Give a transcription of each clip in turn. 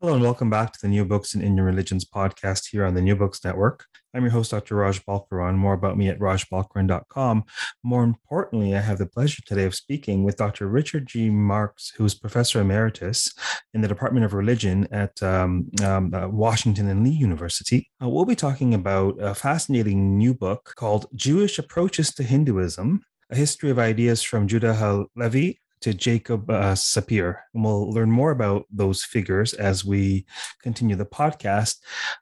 Hello and welcome back to the New Books in Indian Religions podcast here on the New Books Network. I'm your host, Dr. Raj Balkaran. More about me at rajbalkaran.com. More importantly, I have the pleasure today of speaking with Dr. Richard G. Marks, who's professor emeritus in the Department of Religion at um, um, uh, Washington and Lee University. Uh, we'll be talking about a fascinating new book called Jewish Approaches to Hinduism a history of ideas from Judah Halevi to Jacob uh, Sapir. And we'll learn more about those figures as we continue the podcast.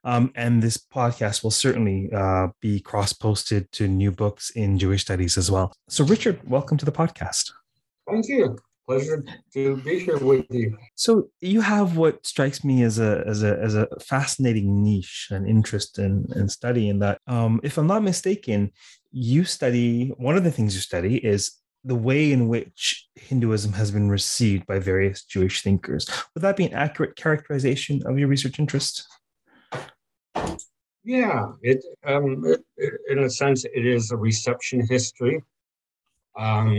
Um, and this podcast will certainly uh, be cross posted to new books in Jewish studies as well. So, Richard, welcome to the podcast. Thank you. Pleasure to be here with you. So you have what strikes me as a as a as a fascinating niche and interest in, in study in that um, if I'm not mistaken, you study one of the things you study is the way in which Hinduism has been received by various Jewish thinkers. Would that be an accurate characterization of your research interest? Yeah, it, um, it, in a sense it is a reception history. Um,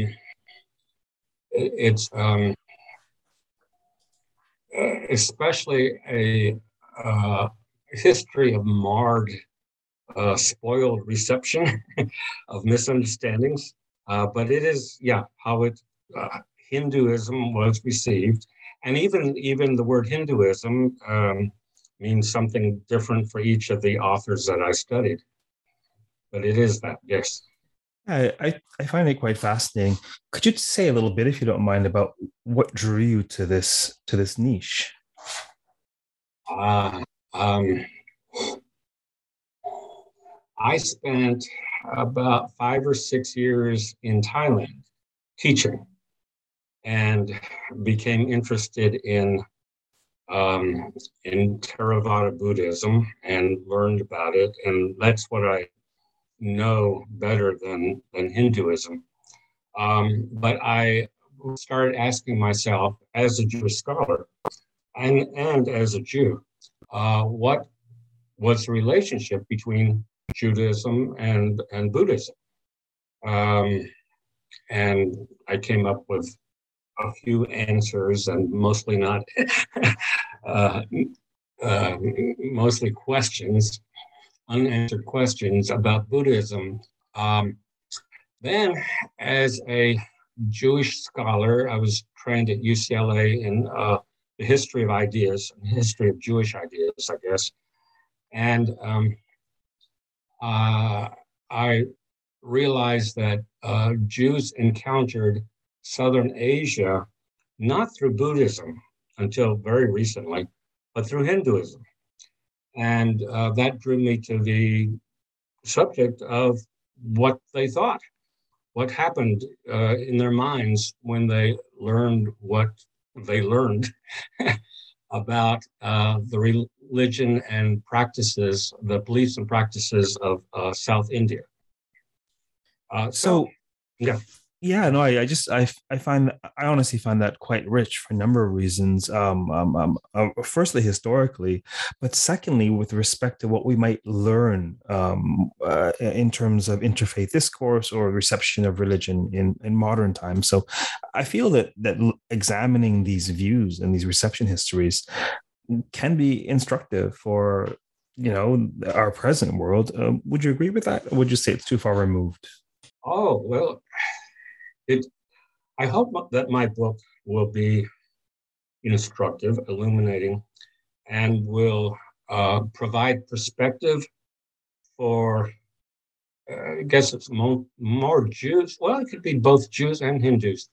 it, it's um, especially a uh, history of marred, uh, spoiled reception of misunderstandings. Uh, but it is, yeah, how it uh, Hinduism was received, and even even the word Hinduism um, means something different for each of the authors that I studied. But it is that, yes. I, I find it quite fascinating. Could you say a little bit, if you don't mind, about what drew you to this to this niche? Uh, um, I spent about five or six years in Thailand teaching and became interested in um, in Theravada Buddhism and learned about it. And that's what I know better than, than Hinduism. Um, but I started asking myself, as a Jewish scholar and, and as a Jew, uh, what was the relationship between Judaism and and Buddhism. Um, and I came up with a few answers, and mostly not, uh, uh, mostly questions, unanswered questions about Buddhism. Um, then, as a Jewish scholar, I was trained at UCLA in uh, the history of ideas, history of Jewish ideas, I guess. And um, uh, I realized that uh, Jews encountered Southern Asia not through Buddhism until very recently, but through Hinduism. And uh, that drew me to the subject of what they thought, what happened uh, in their minds when they learned what they learned about uh, the religion and practices, the beliefs and practices of uh, South India. Uh, so, so, yeah. Yeah, no, I, I just I I find I honestly find that quite rich for a number of reasons. Um, um, um, uh, firstly, historically, but secondly, with respect to what we might learn um, uh, in terms of interfaith discourse or reception of religion in in modern times. So, I feel that that examining these views and these reception histories can be instructive for you know our present world. Uh, would you agree with that? Would you say it's too far removed? Oh well, it. I hope that my book will be instructive, illuminating, and will uh, provide perspective for. Uh, I guess it's more, more Jews. Well, it could be both Jews and Hindus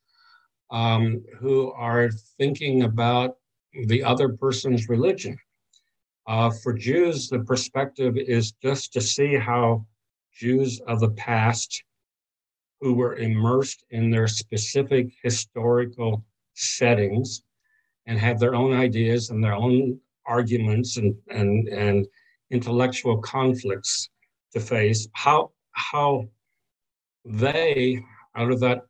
um, who are thinking about the other person's religion. Uh, for Jews, the perspective is just to see how Jews of the past who were immersed in their specific historical settings and have their own ideas and their own arguments and, and, and intellectual conflicts to face, how, how they, out of that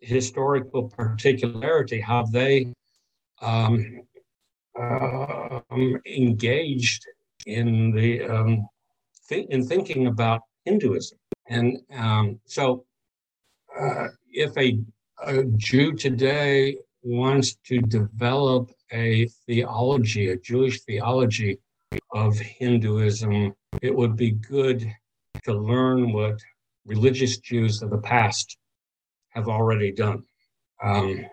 historical particularity, how they um, uh, engaged in the um, th- in thinking about Hinduism. And um, so, uh, if a, a Jew today wants to develop a theology, a Jewish theology of Hinduism, it would be good to learn what religious Jews of the past have already done. Um,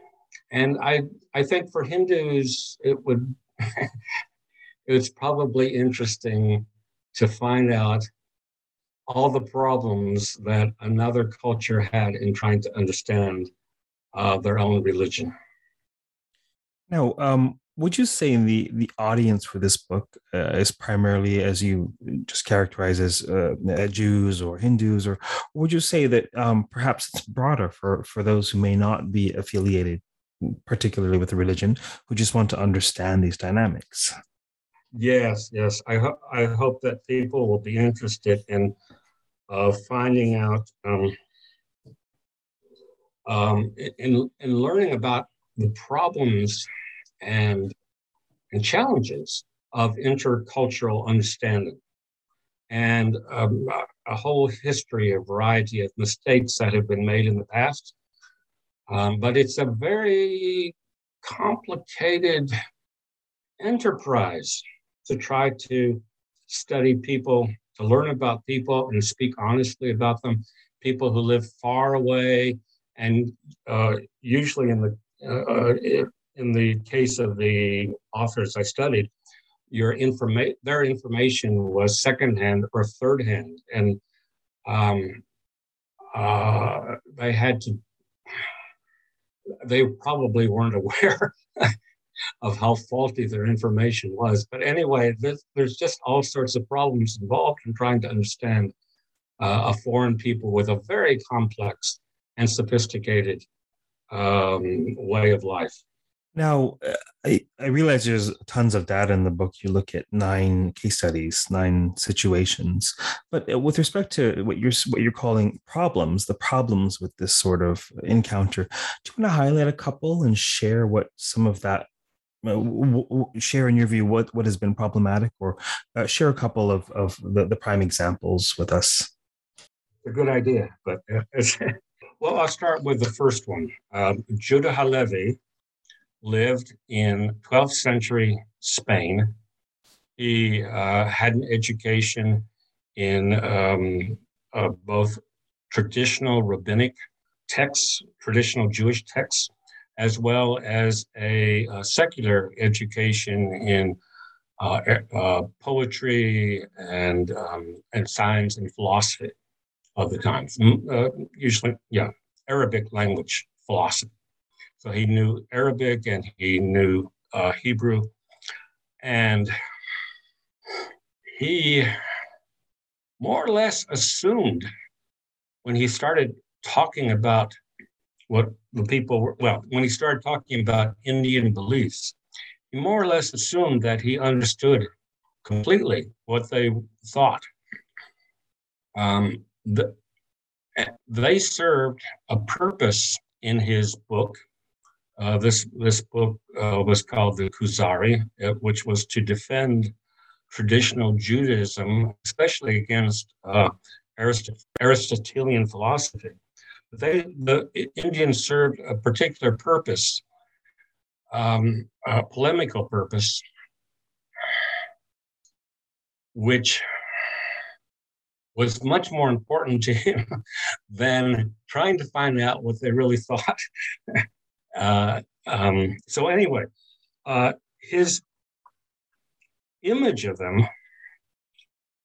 and I, I think for Hindus, it would, it's probably interesting to find out all the problems that another culture had in trying to understand uh, their own religion. Now, um, would you say the the audience for this book uh, is primarily, as you just characterize as uh, Jews or Hindus, or would you say that um, perhaps it's broader for for those who may not be affiliated, particularly with the religion, who just want to understand these dynamics? Yes, yes. I hope I hope that people will be interested in uh, finding out um, um, in in learning about the problems and and challenges of intercultural understanding and um, a whole history, a variety of mistakes that have been made in the past. Um, but it's a very complicated enterprise to try to study people, to learn about people and speak honestly about them, people who live far away. And uh, usually in the uh, in the case of the authors I studied, your information, their information was secondhand or third hand, and um, uh, they had to. They probably weren't aware of how faulty their information was. But anyway, there's, there's just all sorts of problems involved in trying to understand uh, a foreign people with a very complex and sophisticated um, way of life. Now, uh, I, I realize there's tons of data in the book. You look at nine case studies, nine situations, but uh, with respect to what you're what you're calling problems, the problems with this sort of encounter, do you want to highlight a couple and share what some of that uh, share in your view what, what has been problematic or uh, share a couple of, of the, the prime examples with us? A good idea but well i'll start with the first one. Um, judah halevi lived in 12th century spain he uh, had an education in um, uh, both traditional rabbinic texts traditional jewish texts as well as a, a secular education in uh, uh, poetry and um, and science and philosophy of the time. Uh, usually, yeah, Arabic language philosophy. So he knew Arabic and he knew uh, Hebrew, and he more or less assumed when he started talking about what the people were, well, when he started talking about Indian beliefs, he more or less assumed that he understood completely what they thought. Um, the, they served a purpose in his book. Uh, this this book uh, was called the Kuzari, uh, which was to defend traditional Judaism, especially against uh, Aristotelian philosophy they the Indians served a particular purpose, um, a polemical purpose, which was much more important to him than trying to find out what they really thought. Uh, um, so anyway, uh, his image of them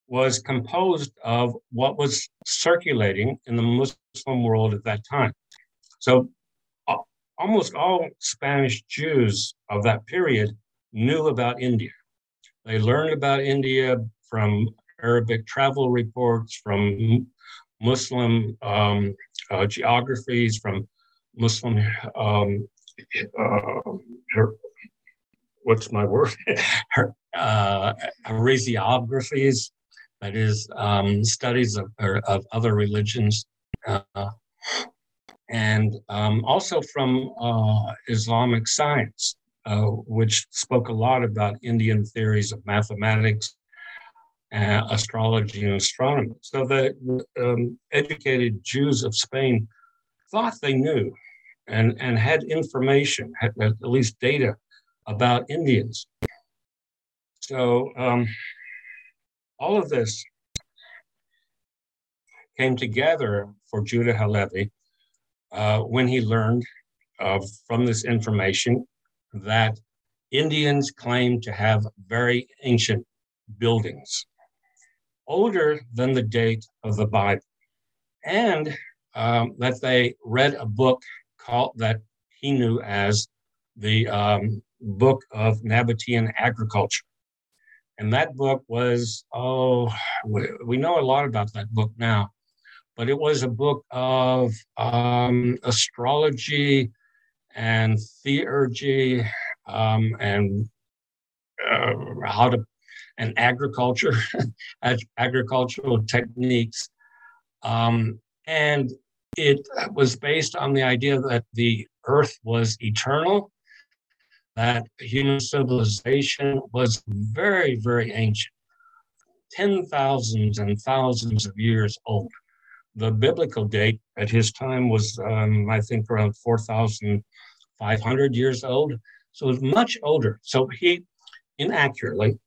was composed of what was circulating in the Muslim world at that time. So almost all Spanish Jews of that period knew about India. They learned about India from Arabic travel reports, from Muslim um, uh, geographies, from Muslim um, uh, what's my word? uh, heresiographies, that is, um, studies of, of other religions, uh, and um, also from uh, Islamic science, uh, which spoke a lot about Indian theories of mathematics, uh, astrology, and astronomy. So the um, educated Jews of Spain thought they knew and, and had information, had at least data about Indians. So um, all of this came together for Judah Halevi uh, when he learned uh, from this information that Indians claim to have very ancient buildings, older than the date of the Bible, and um, that they read a book called that he knew as the um, Book of Nabatean Agriculture. And that book was, oh, we, we know a lot about that book now, but it was a book of um, astrology and theurgy um, and uh, how to, and agriculture, agricultural techniques. Um, and it was based on the idea that the earth was eternal that human civilization was very, very ancient, ten thousands and thousands of years old. The biblical date at his time was, um, I think, around 4,500 years old. So it was much older. So he inaccurately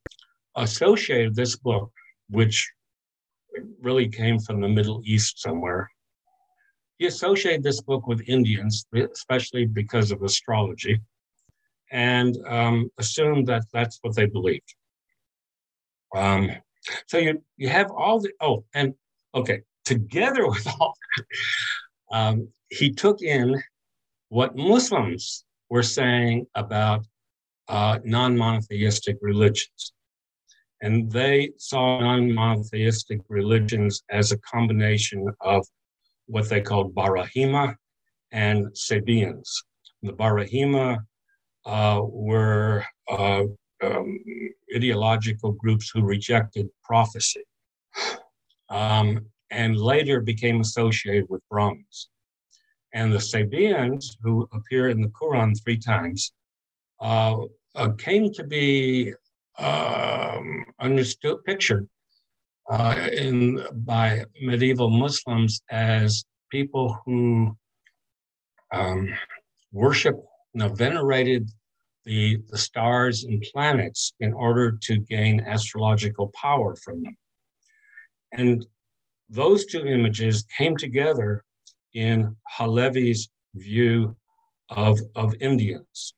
associated this book, which really came from the Middle East somewhere. He associated this book with Indians, especially because of astrology and um, assumed that that's what they believed. Um, so you you have all the oh and okay together with all that, um, he took in what Muslims were saying about uh, non-monotheistic religions, and they saw non-monotheistic religions as a combination of what they called Barahima and Sabians. The Barahima uh, were uh, um, ideological groups who rejected prophecy um, and later became associated with Brahmins. And the Sabians, who appear in the Quran three times, uh, uh came to be um, understood, pictured uh, in, by medieval Muslims as people who um, worship now venerated the, the stars and planets in order to gain astrological power from them. And those two images came together in Halevi's view of, of Indians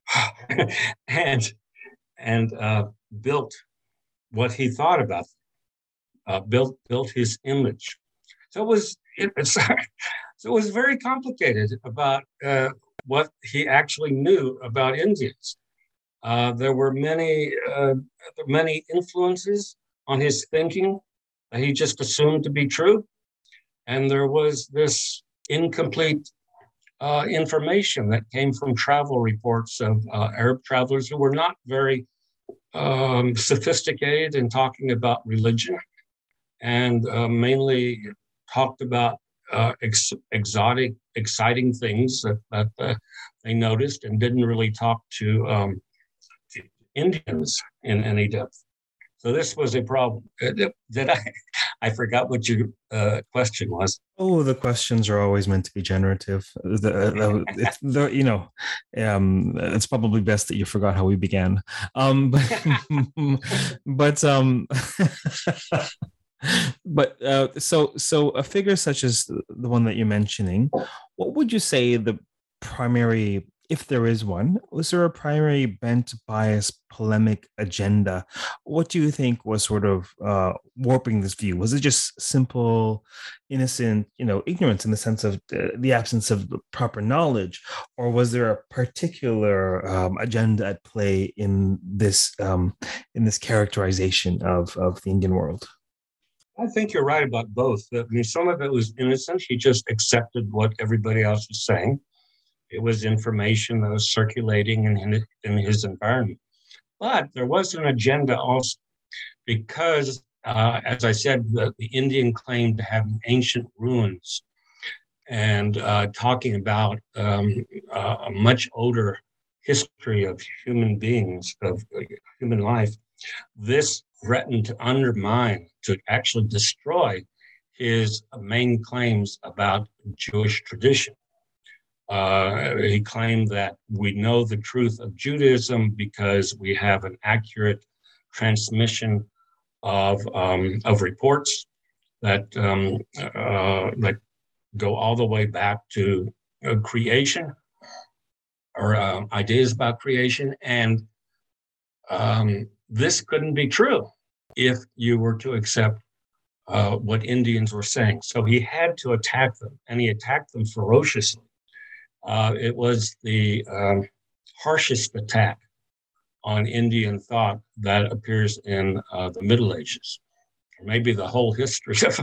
and, and uh, built what he thought about them, uh, built, built his image. So it was, it, so it was very complicated about uh, what he actually knew about Indians. Uh, there were many, uh, many influences on his thinking that he just assumed to be true. And there was this incomplete uh, information that came from travel reports of uh, Arab travelers who were not very um, sophisticated in talking about religion and uh, mainly talked about uh, ex- exotic, exciting things that, that uh, they noticed and didn't really talk to um, Indians in any depth. So this was a problem. Uh, did I? I forgot what your uh, question was. Oh, the questions are always meant to be generative. The, the, the, you know, um, it's probably best that you forgot how we began. Um, but, but um, but uh, so so a figure such as the one that you're mentioning, what would you say the primary, if there is one, was there a primary bent, bias, polemic agenda? What do you think was sort of uh, warping this view? Was it just simple, innocent, you know, ignorance in the sense of uh, the absence of proper knowledge, or was there a particular um, agenda at play in this um, in this characterization of of the Indian world? I think you're right about both. I mean, some of it was innocent. He just accepted what everybody else was saying. It was information that was circulating in, in his environment. But there was an agenda also, because, uh, as I said, the, the Indian claimed to have ancient ruins and uh, talking about um, uh, a much older history of human beings, of uh, human life. This threatened to undermine, to actually destroy his main claims about Jewish tradition. Uh, he claimed that we know the truth of Judaism because we have an accurate transmission of um, of reports that um, uh, that go all the way back to uh, creation or uh, ideas about creation, and um, this couldn't be true if you were to accept uh, what Indians were saying. So he had to attack them, and he attacked them ferociously. Uh, it was the um, harshest attack on Indian thought that appears in uh, the Middle Ages, or maybe the whole history of,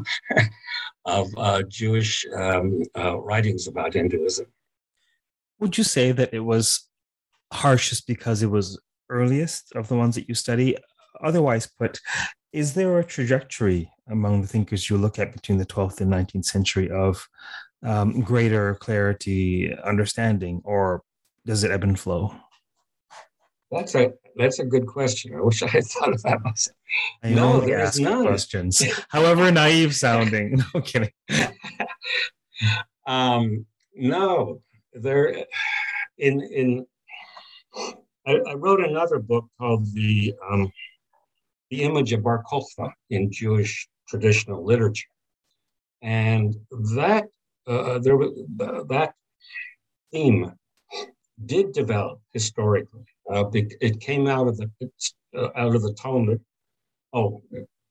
of uh, Jewish um, uh, writings about Hinduism. Would you say that it was harshest because it was earliest of the ones that you study? Otherwise put, is there a trajectory among the thinkers you look at between the 12th and 19th century of um, greater clarity, understanding, or does it ebb and flow? That's a that's a good question. I wish I had thought of that myself. I no, there's none. Questions, however naive sounding. No kidding. um, no, there. In in, I, I, wrote another book called the um, the Image of Bar Kokhba in Jewish traditional literature, and that uh, there uh, that theme did develop historically. Uh, it came out of the uh, out of the Talmud. Oh,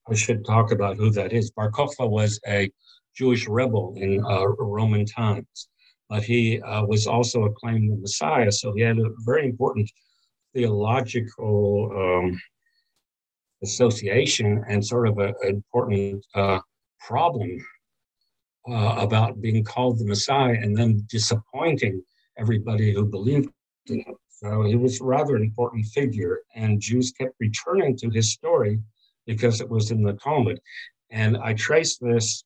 I should talk about who that is. Bar Kokhba was a Jewish rebel in uh, Roman times, but he uh, was also acclaimed the Messiah. So he had a very important theological um, association and sort of an important problem uh, about being called the Messiah and then disappointing everybody who believed in him. So he was rather important figure, and Jews kept returning to his story because it was in the Talmud. And I trace this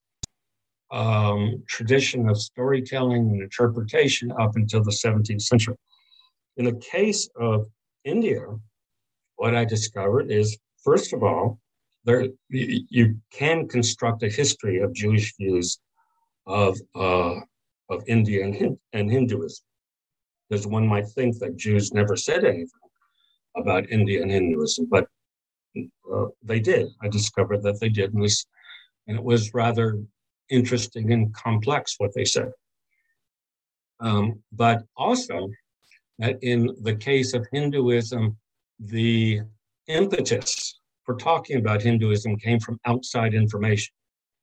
um, tradition of storytelling and interpretation up until the 17th century. In the case of India, what I discovered is, first of all, there you can construct a history of Jewish views of, uh, of India and, and Hinduism. Because one might think that Jews never said anything about India and Hinduism, but uh, they did. I discovered that they did, and, and it was rather interesting and complex what they said. Um, but also, that in the case of Hinduism, the impetus for talking about Hinduism came from outside information.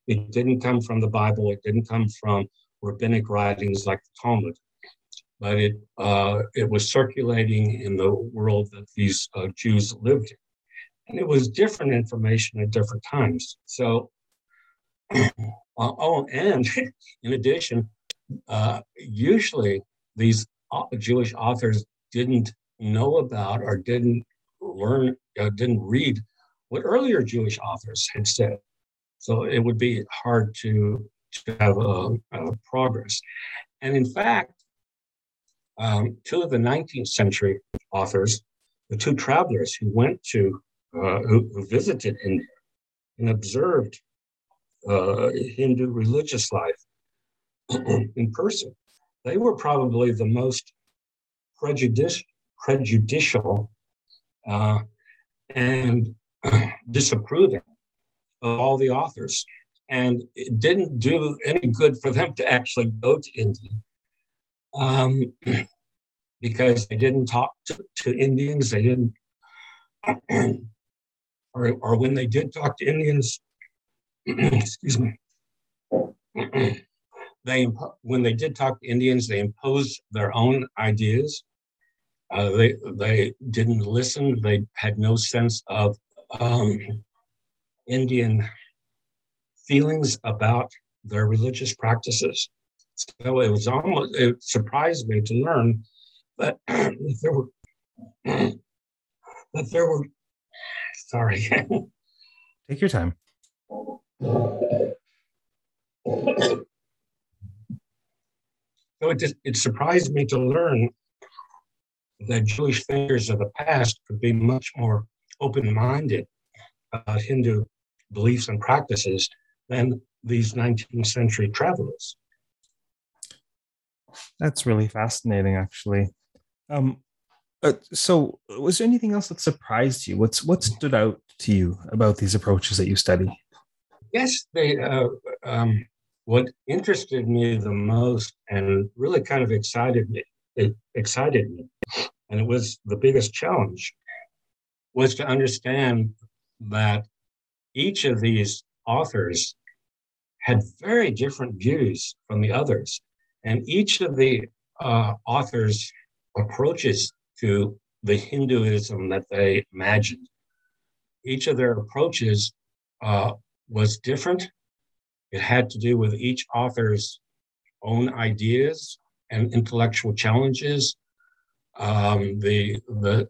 It didn't come from the Bible. It didn't come from rabbinic writings like the Talmud, but it uh, it was circulating in the world that these uh, Jews lived in, and it was different information at different times. So, uh, oh, and in addition, uh, usually these uh, Jewish authors didn't know about or didn't learn, uh, didn't read what earlier Jewish authors had said. So it would be hard to, to have a, a progress. And in fact, um, two of the 19th century authors, the two travelers who went to, uh, who, who, visited India and observed uh, Hindu religious life in person, they were probably the most prejudici- prejudicial uh, and disapproving of all the authors. And it didn't do any good for them to actually go to India um, because they didn't talk to, to Indians. They didn't, or, or when they did talk to Indians, excuse me, they when they did talk to Indians, they imposed their own ideas. Uh, they they didn't listen. They had no sense of um, Indian feelings about their religious practices. So it was almost, it surprised me to learn that there were, But there were, sorry. Take your time. So it just it surprised me to learn that Jewish thinkers of the past could be much more open-minded about Hindu beliefs and practices than these 19th century travelers. That's really fascinating, actually. Um, uh, so, was there anything else that surprised you? What's what stood out to you about these approaches that you study? Yes, they. Uh, um, what interested me the most and really kind of excited me, it excited me, and it was the biggest challenge, was to understand that each of these authors had very different views from the others, and each of the uh, authors' approaches to the Hinduism that they imagined, each of their approaches uh, was different. It had to do with each author's own ideas and intellectual challenges, um, the, the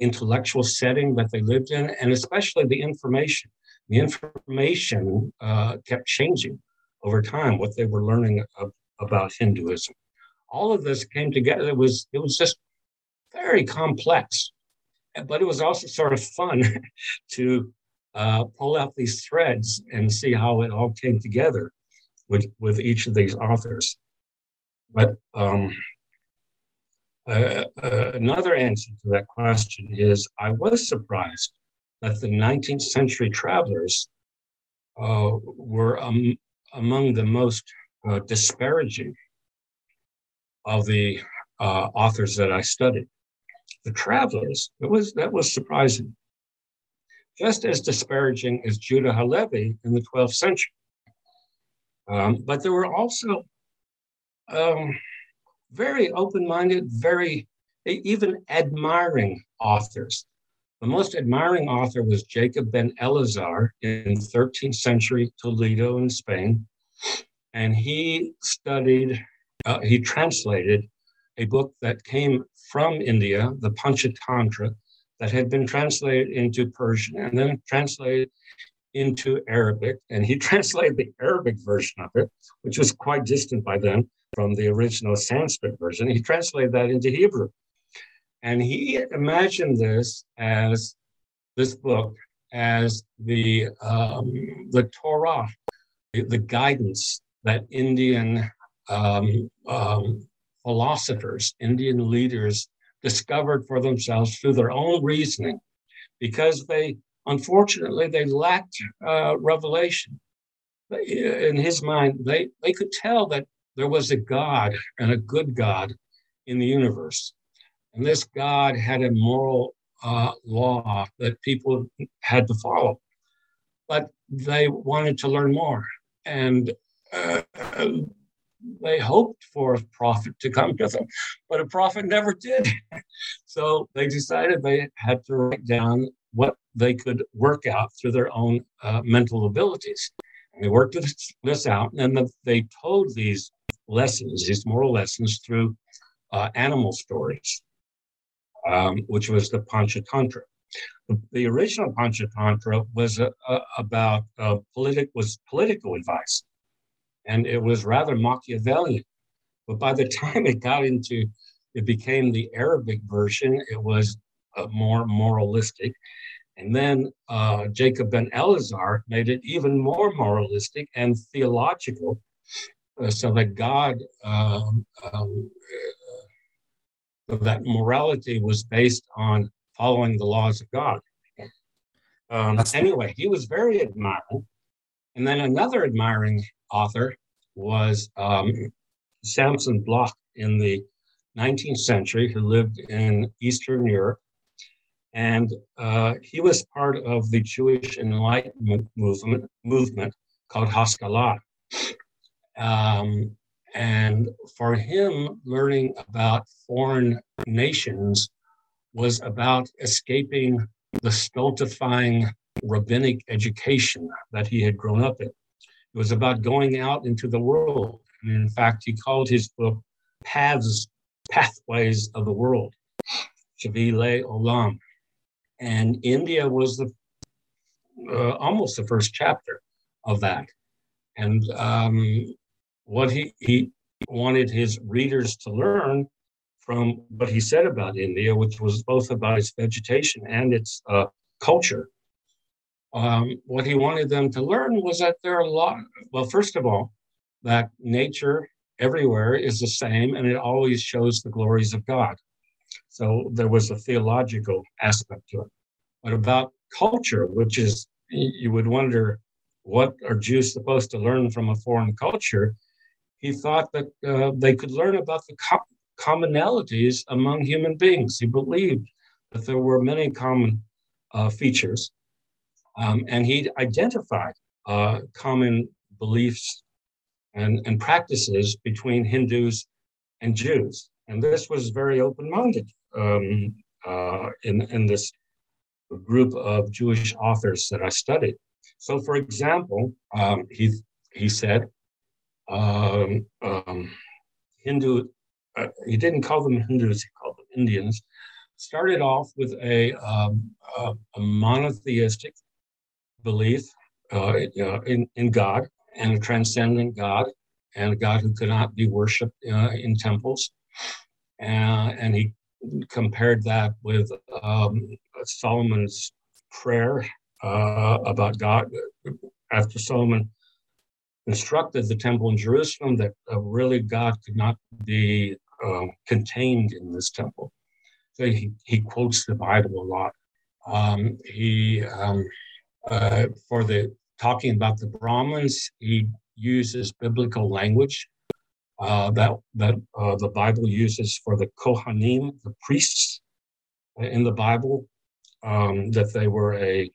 intellectual setting that they lived in, and especially the information. The information uh, kept changing over time, what they were learning of, about Hinduism. All of this came together. It was, it was just very complex, but it was also sort of fun to uh, pull out these threads and see how it all came together with, with each of these authors. But um, uh, uh, another answer to that question is I was surprised that the 19th century travelers uh, were um, among the most uh, disparaging of the uh, authors that I studied. The travelers, it was, that was surprising just as disparaging as Judah Halevi in the 12th century. Um, but there were also um, very open minded, very even admiring authors. The most admiring author was Jacob ben Elazar in 13th century Toledo in Spain. And he studied, uh, he translated a book that came from India, the Panchatantra, that had been translated into Persian and then translated into Arabic. And he translated the Arabic version of it, which was quite distant by then from the original Sanskrit version. He translated that into Hebrew. And he imagined this as this book as the um, the Torah, the, the, guidance that Indian um, um, philosophers, Indian leaders discovered for themselves through their own reasoning because they unfortunately they lacked uh, revelation in his mind they, they could tell that there was a god and a good god in the universe and this god had a moral uh, law that people had to follow but they wanted to learn more and uh, they hoped for a prophet to come to them, but a prophet never did. so they decided they had to write down what they could work out through their own uh, mental abilities. And they worked this, this out, and then they told these lessons, these moral lessons, through uh, animal stories, um, which was the Panchatantra. The, the original Panchatantra was uh, uh about uh, politic was political advice and it was rather Machiavellian. But by the time it got into, it became the Arabic version, it was uh, more moralistic. And then uh, Jacob ben Elazar made it even more moralistic and theological, uh, so that God, um, um, uh, that morality was based on following the laws of God. Um, anyway, he was very admiring. And then another admiring author was um, Samson Bloch in the 19th century, who lived in Eastern Europe. And uh, he was part of the Jewish Enlightenment movement, movement called Haskalah. Um, and for him, learning about foreign nations was about escaping the stultifying rabbinic education that he had grown up in. It was about going out into the world. And in fact, he called his book Paths, Pathways of the World, Shavile Olam. And India was the uh, almost the first chapter of that. And um, what he, he wanted his readers to learn from what he said about India, which was both about its vegetation and its uh, culture. Um, what he wanted them to learn was that there are a lot, well, first of all, that nature everywhere is the same and it always shows the glories of God. So there was a theological aspect to it. But about culture, which is, you would wonder, what are Jews supposed to learn from a foreign culture? He thought that uh, they could learn about the co- commonalities among human beings. He believed that there were many common uh, features. Um, and he identified uh, common beliefs and, and practices between Hindus and Jews. And this was very open minded um, uh, in, in this group of Jewish authors that I studied. So, for example, um, he, he said, um, um, Hindu, uh, he didn't call them Hindus, he called them Indians, started off with a, um, a, a monotheistic belief uh, in, in God and a transcendent God and a God who could not be worshipped uh, in temples. Uh, and he compared that with um, Solomon's prayer uh, about God after Solomon instructed the temple in Jerusalem that uh, really God could not be um, contained in this temple. So he, he quotes the Bible a lot. Um, he, um, uh, for the talking about the Brahmins, he uses biblical language uh, that that uh, the Bible uses for the Kohanim, the priests in the Bible, um, that they were a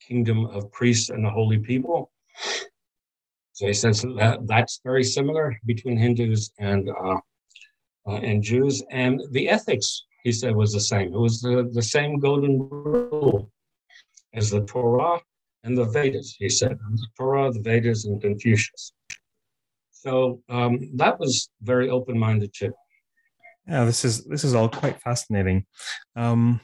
kingdom of priests and a holy people. So he says that that's very similar between Hindus and uh, uh and Jews, and the ethics he said was the same. It was the, the same golden rule as the Torah and the Vedas, he said, the Torah, the Vedas, and Confucius. So um, that was very open-minded too. Yeah, this is this is all quite fascinating. Um,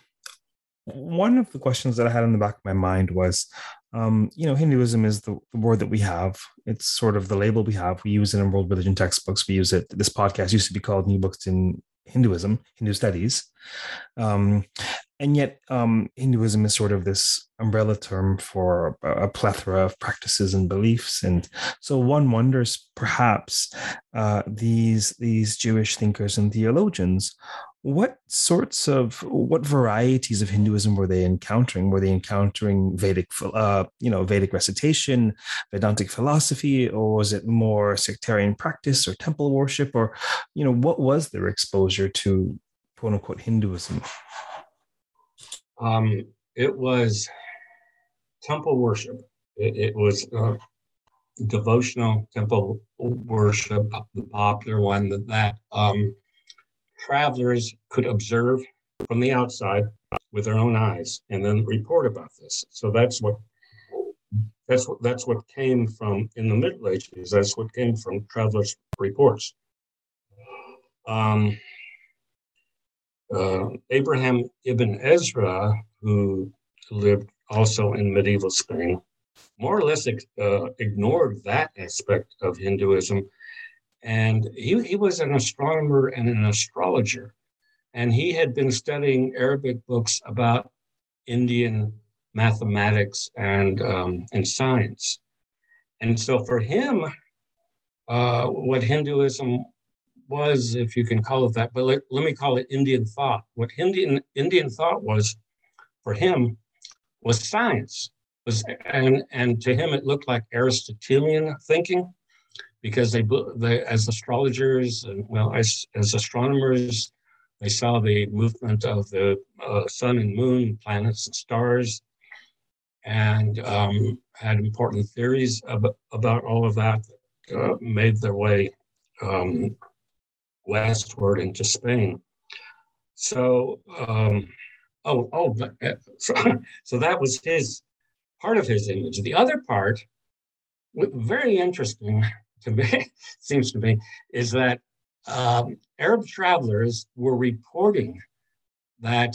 one of the questions that I had in the back of my mind was, um, you know, Hinduism is the, word that we have. It's sort of the label we have. We use it in world religion textbooks. We use it. This podcast used to be called New Books in Hinduism, Hindu Studies. Um, and yet, um, Hinduism is sort of this umbrella term for a, a, plethora of practices and beliefs. And so one wonders perhaps uh, these, these Jewish thinkers and theologians what sorts of what varieties of hinduism were they encountering? Were they encountering vedic uh, you know vedic recitation vedantic philosophy or was it more sectarian practice or temple worship? Or you know what was their exposure to quote unquote hinduism? Um, it was temple worship. It, it was uh, devotional temple worship the popular one that, that um, travelers could observe from the outside with their own eyes and then report about this. So that's what that's what that's what came from in the Middle Ages. That's what came from travelers' reports. Um, uh, Abraham ibn Ezra, who lived also in medieval Spain, more or less uh, ignored that aspect of Hinduism and he, he was an astronomer and an astrologer. And he had been studying Arabic books about Indian mathematics and, um, and science. And so for him, uh, what Hinduism was, if you can call it that, but let, let me call it Indian thought. What Indian, Indian thought was for him was science. Was, and, and to him, it looked like Aristotelian thinking because they, they as astrologers and well as, as astronomers they saw the movement of the uh, sun and moon planets and stars and um, had important theories about, about all of that that uh, made their way um, westward into spain. So um, oh oh uh, so, so that was his part of his image. The other part very interesting to me, seems to me, is that um, Arab travelers were reporting that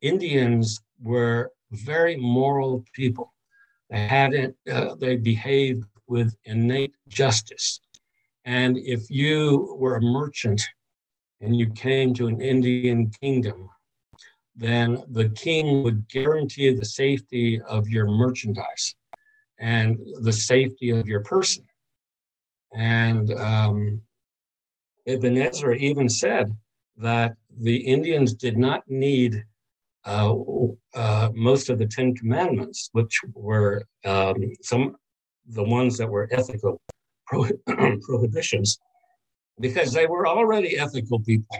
Indians were very moral people. They had it, uh, they behaved with innate justice. And if you were a merchant and you came to an Indian kingdom, then the king would guarantee the safety of your merchandise and the safety of your person. And um, Ibn Ezra even said that the Indians did not need uh, uh, most of the Ten Commandments, which were um, some the ones that were ethical pro- prohibitions, because they were already ethical people.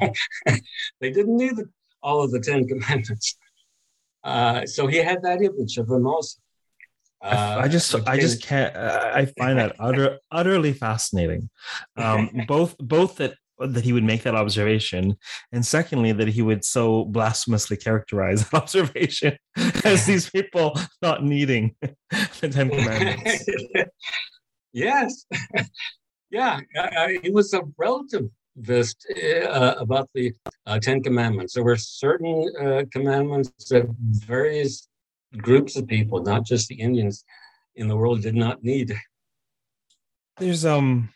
they didn't need all of the Ten Commandments. Uh, so he had that image of them also. Uh, I just, I just can't. I find that utter, utterly fascinating. Um, both, both that that he would make that observation, and secondly that he would so blasphemously characterize that observation as these people not needing the Ten Commandments. yes, yeah, I, he was a relativist uh, about the uh, Ten Commandments. There were certain uh, commandments that various groups of people, not just the Indians in the world, did not need. There's um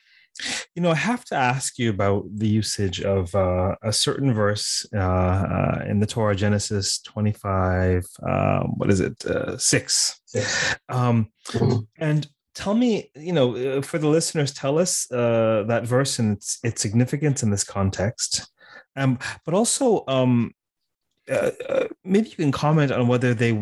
you know, I have to ask you about the usage of uh, a certain verse uh, uh, in the Torah, Genesis 25, um, what is it, uh, six. Um, and tell me, you know, uh, for the listeners, tell us uh, that verse and its, its significance in this context. Um, but also, um, maybe you can comment on whether they,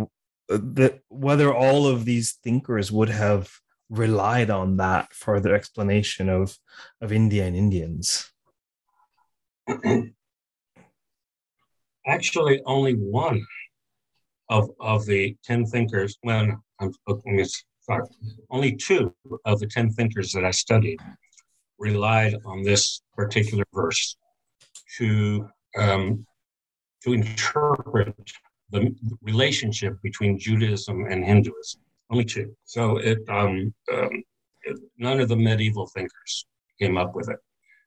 that whether all of these thinkers would have relied on that for their explanation of of India and Indians? Actually, only one of of the ten thinkers. Well, I'm, me sorry, only two of the ten thinkers that I studied relied on this particular verse to um, to interpret the relationship between Judaism and Hinduism only two. So it, um, um, it, none of the medieval thinkers came up with it.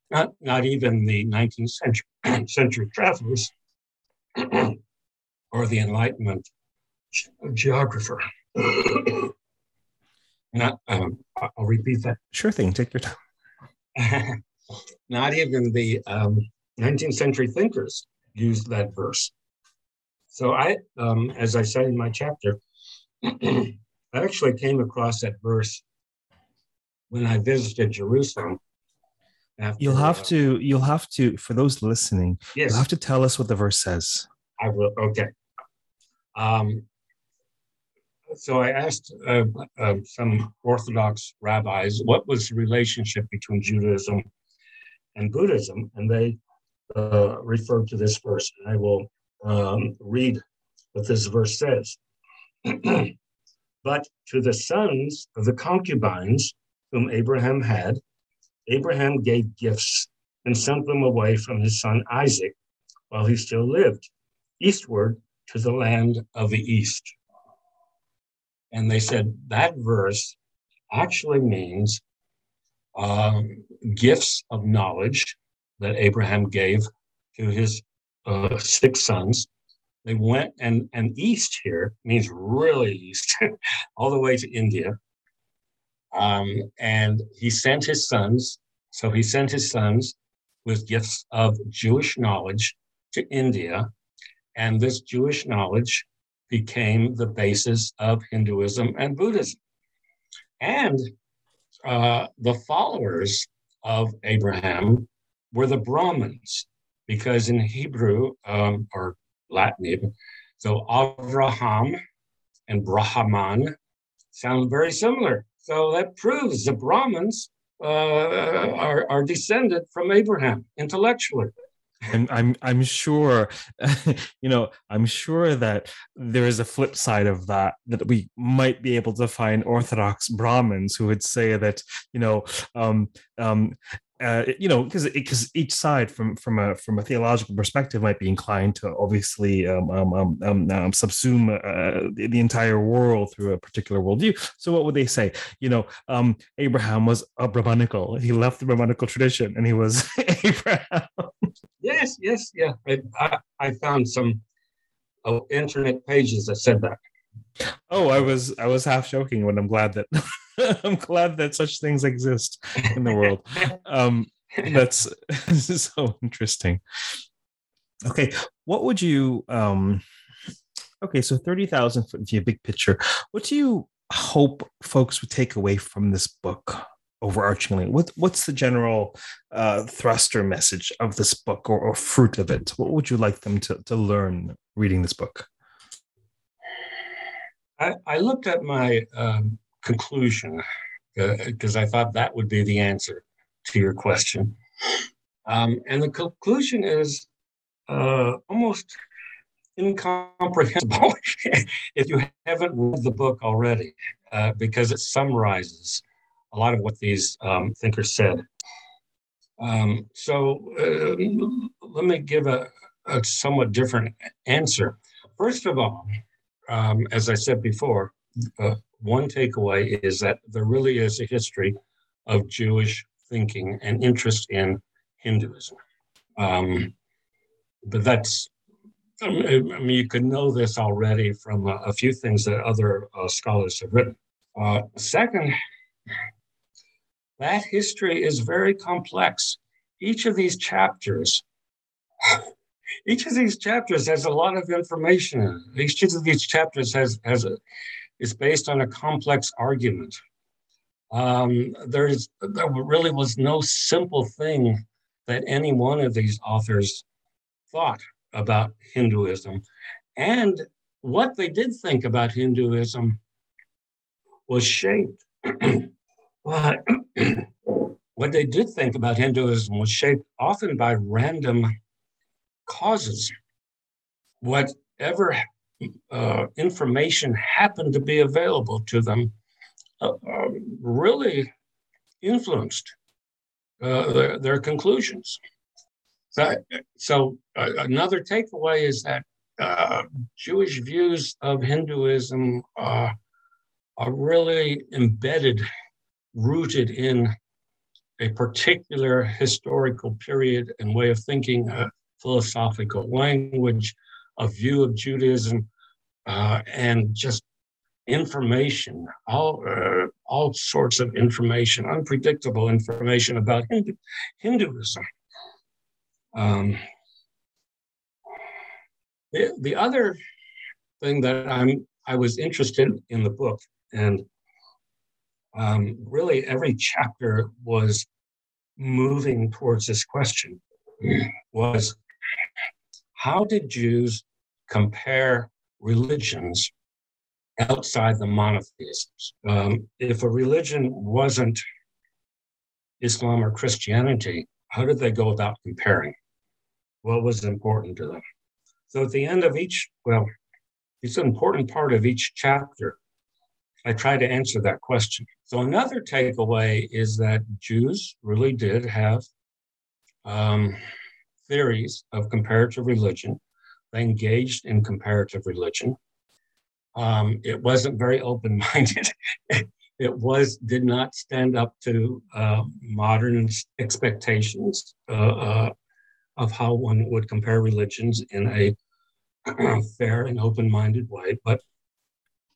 Not, not even the 19th century, century travelers or the Enlightenment geographer. not, um, I'll repeat that. Sure thing. Take your time. not even the 19th um, century thinkers used that verse. So I, um, as I said in my chapter, I actually came across that verse when I visited Jerusalem. After, you'll have uh, to, you'll have to, for those listening, yes. you'll have to tell us what the verse says. I will. Okay. Um, so I asked uh, uh, some Orthodox rabbis what was the relationship between Judaism and Buddhism, and they uh, referred to this verse. I will um, read what this verse says. But to the sons of the concubines whom Abraham had, Abraham gave gifts and sent them away from his son Isaac while he still lived, eastward to the land of the east. And they said that verse actually means um, gifts of knowledge that Abraham gave to his uh, six sons they went and and east here means really east, all the way to India. Um, and he sent his sons. So he sent his sons with gifts of Jewish knowledge to India, and this Jewish knowledge became the basis of Hinduism and Buddhism. And uh, the followers of Abraham were the Brahmins, because in Hebrew um, or Latin even. So Avraham and Brahman sound very similar. So that proves the Brahmins uh, are, are descended from Abraham intellectually. And I'm I'm sure, you know, I'm sure that there is a flip side of that that we might be able to find Orthodox Brahmins who would say that you know um, um, uh, you know, because because each side from from a from a theological perspective might be inclined to obviously um, um, um, um, um subsume uh, the, the, entire world through a particular worldview. So what would they say? You know, um, Abraham was a Brahmanical. He left the Brahmanical tradition, and he was Abraham. Yes, yes, yeah. I, I, I found some uh, internet pages that said that. Oh, I was I was half joking when I'm glad that I'm glad that such things exist in the world. Um, that's so interesting. Okay, what would you um okay, so 30,000 for the big picture. What do you hope folks would take away from this book overarchingly? What what's the general uh, thrust or message of this book or, or fruit of it? What would you like them to, to learn reading this book? I, I looked at my um, conclusion because uh, I thought that would be the answer to your question. Um, and the conclusion is uh, almost incomprehensible if you haven't read the book already, uh, because it summarizes a lot of what these um, thinkers said. Um, so uh, let me give a, a, somewhat different answer. First of all, um, as I said before, uh, one takeaway is that there really is a history of Jewish thinking and interest in Hinduism. Um, but that's, I mean, you could know this already from a, a few things that other uh, scholars have written. Uh, second, that history is very complex. Each of these chapters, each of these chapters has a lot of information. Each of these chapters has has a, is based on a complex argument. Um, there is there really was no simple thing that any one of these authors thought about Hinduism. And what they did think about Hinduism was shaped. what they did think about Hinduism was shaped often by random causes. Whatever uh, information happened to be available to them uh, uh, really influenced uh, their, their, conclusions. So, so uh, another takeaway is that uh, Jewish views of Hinduism are really embedded, rooted in a particular historical period and way of thinking, a philosophical language, a view of Judaism, uh, and just information, all uh, all sorts of information, unpredictable information about Hindu, Hinduism. Um, the, the other thing that I'm I was interested in the book, and um, really every chapter was moving towards this question: was how did Jews compare religions outside the monotheisms. Um, if a religion wasn't Islam or Christianity, how did they go about comparing? What was important to them? So at the end of each, well, it's an important part of each chapter. I try to answer that question. So another takeaway is that Jews really did have um, theories of comparative religion. Engaged in comparative religion. Um, it wasn't very open minded. it was did not stand up to uh, modern expectations uh, uh, of how one would compare religions in a fair and open minded way. But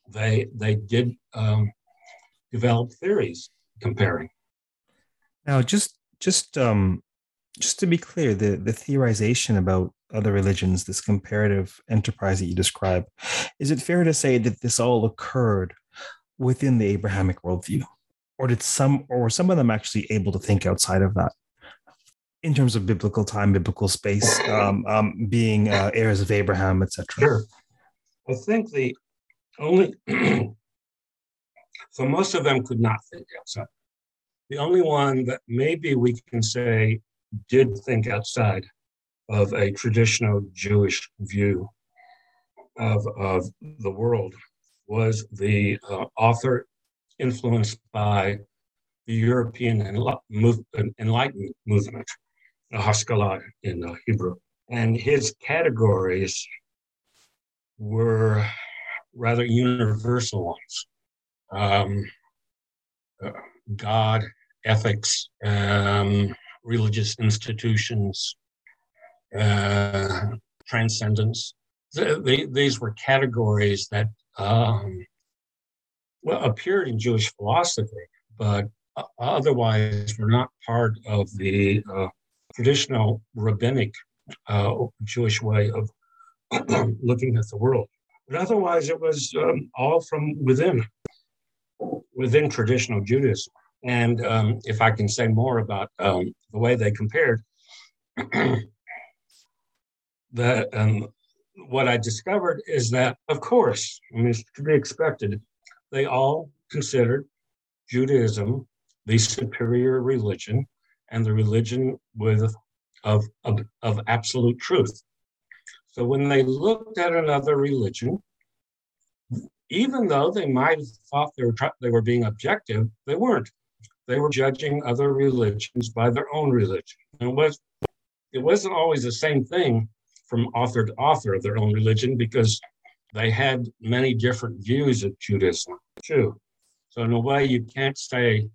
they they did um, develop theories comparing. Now, just just um, just to be clear, the the theorization about other religions, this comparative enterprise that you describe, is it fair to say that this all occurred within the Abrahamic worldview? Or did some or were some of them actually able to think outside of that? In terms of biblical time, biblical space, um, um, being uh, heirs of Abraham, etc. Sure. I think the only so most of them could not think outside. The only one that maybe we can say did think outside of a traditional Jewish view of, of the world was the uh, author influenced by the European Enlightenment movement, the Haskalah in uh, Hebrew. And his categories were rather universal ones um, uh, God, ethics, um, religious institutions, uh, transcendence. these were categories that um, well, appeared in Jewish philosophy, but otherwise were not part of the uh, traditional rabbinic uh, Jewish way of looking at the world. But otherwise, it was um, all from within, within traditional Judaism. And um, if I can say more about um, the way they compared, that um, what I discovered is that, of course, I mean, it's to be expected, they all considered Judaism the superior religion and the religion with of, of, of absolute truth. So when they looked at another religion, even though they might have thought they were, they were being objective, they weren't. They were judging other religions by their own religion. And it, was, it wasn't always the same thing from author to author of their own religion because they had many different views of Judaism too. So in a way, you can't say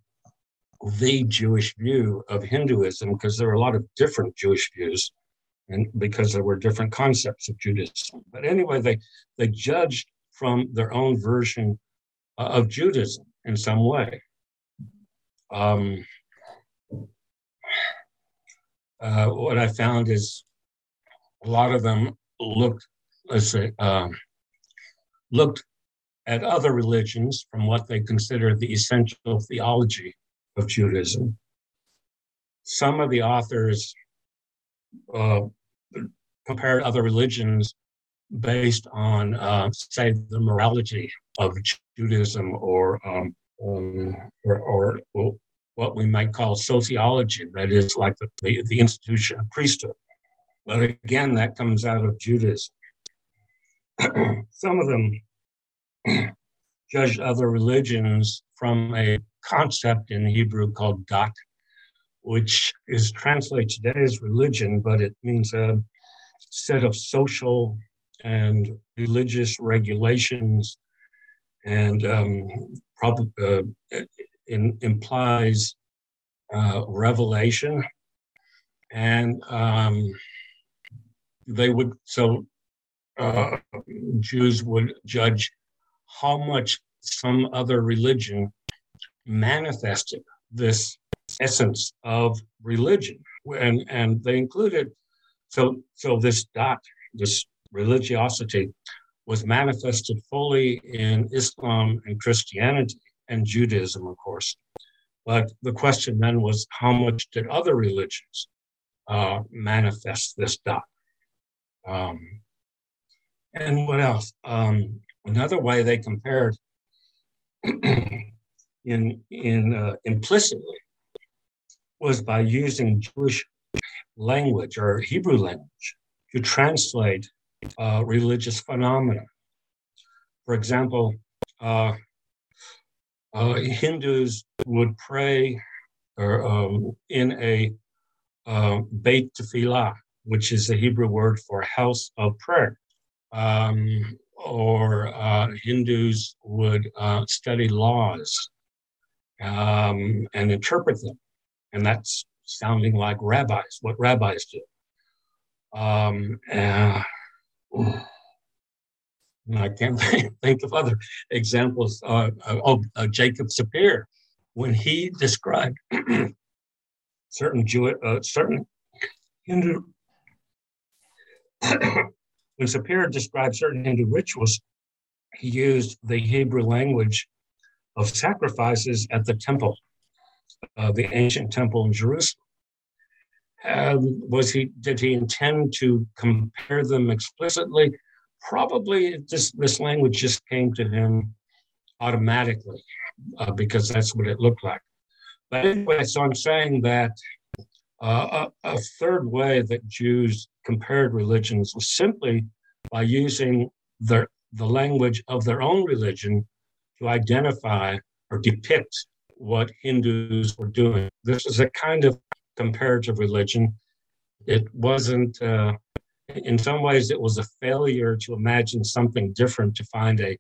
the Jewish view of Hinduism because there are a lot of different Jewish views and because there were different concepts of Judaism. But anyway, they, they judged from their own version uh, of Judaism in some way. Um, uh, what I found is a lot of them looked, let's say, um, looked at other religions from what they consider the essential theology of Judaism. Some of the authors uh, compared other religions based on, uh, say, the morality of Judaism or, um, um, or, or, what we might call sociology, that is, like the, the, the institution of priesthood. But again, that comes out of Judaism. Some of them judged other religions from a concept in Hebrew called dat, which is translated today as religion, but it means a set of social and religious regulations and um, prob- uh, in, implies uh, revelation. And um, they would, so uh, Jews would judge how much some other religion manifested this essence of religion. And, and they included, so, so this dat, this religiosity was manifested fully in Islam and Christianity and Judaism, of course. But the question then was how much did other religions uh, manifest this dat? Um, and what else? Um, another way they compared in in uh, implicitly was by using Jewish language or Hebrew language to translate uh, religious phenomena. For example, uh, uh, Hindus would pray or, um, in a uh, Beit Tefillah, which is the Hebrew word for house of prayer. Um, or uh, Hindus would uh, study laws um, and interpret them. And that's sounding like rabbis, what rabbis do. Um, I can't think of other examples. Uh, oh, uh, Jacob Sapir, when he described certain Jew, uh, certain Hindu, when Sapir described certain Hindu rituals, he used the Hebrew language of sacrifices at the temple, uh, the ancient temple in Jerusalem. Um, was he did he intend to compare them explicitly? Probably this this language just came to him automatically uh, because that's what it looked like. But anyway, so I'm saying that uh, a, a, third way that Jews compared religions was simply by using their, the language of their own religion to identify or depict what Hindus were doing. This is a kind of comparative religion. It wasn't, uh, in some ways, it was a failure to imagine something different to find a,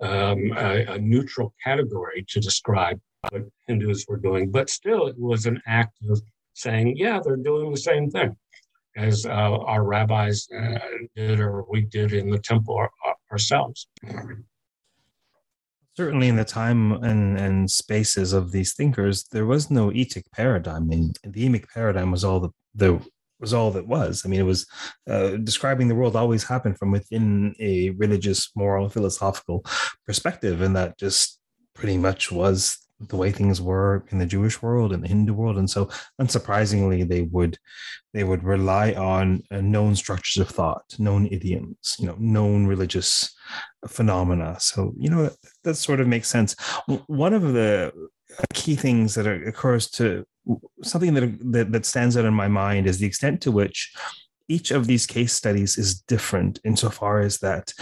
um, a, a, neutral category to describe what Hindus were doing. But still, it was an act of saying, yeah, they're doing the same thing as uh, our rabbis uh, did or we did in the temple our, ourselves. certainly in the time and, and spaces of these thinkers, there was no etic paradigm. I mean, the emic paradigm was all the, the was all that was. I mean, it was uh, describing the world always happened from within a religious, moral, philosophical perspective, and that just pretty much was the way things were in the Jewish world and the Hindu world, and so unsurprisingly, they would they would rely on uh, known structures of thought, known idioms, you know, known religious phenomena. So you know that, that sort of makes sense. One of the key things that occurs to something that, that that stands out in my mind is the extent to which each of these case studies is different insofar as that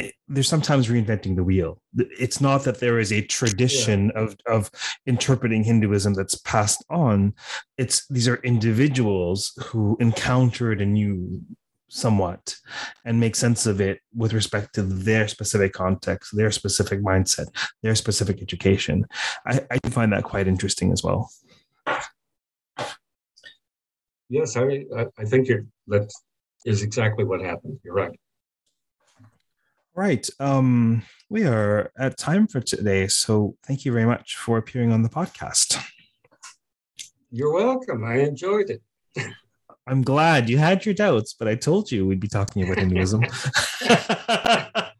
uh, they're sometimes reinventing the wheel. It's not that there is a tradition yeah. of, of interpreting Hinduism that's passed on. It's these are individuals who encountered a new somewhat and make sense of it with respect to their specific context, their specific mindset, their specific education. I, I find that quite interesting as well. Yes, I, I think that is exactly what happened. You're right. Right. Um, we are at time for today. So thank you very much for appearing on the podcast. You're welcome. I enjoyed it. I'm glad you had your doubts, but I told you we'd be talking about Hinduism.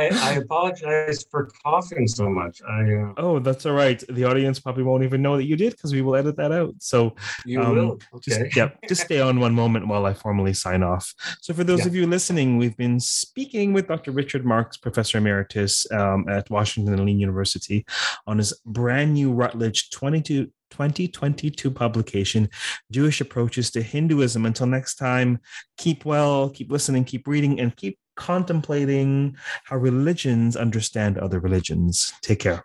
I, I apologize for coughing so much. I uh, oh, that's all right. The audience probably won't even know that you did because we will edit that out. So you um, will. Okay. Just, yeah, just stay on one moment while I formally sign off. So for those yeah. of you listening, we've been speaking with Dr. Richard Marks, Professor Emeritus um, at Washington and Lee University, on his brand new Routledge 22 2022 publication, Jewish Approaches to Hinduism. Until next time, keep well, keep listening, keep reading, and keep contemplating how religions understand other religions. Take care.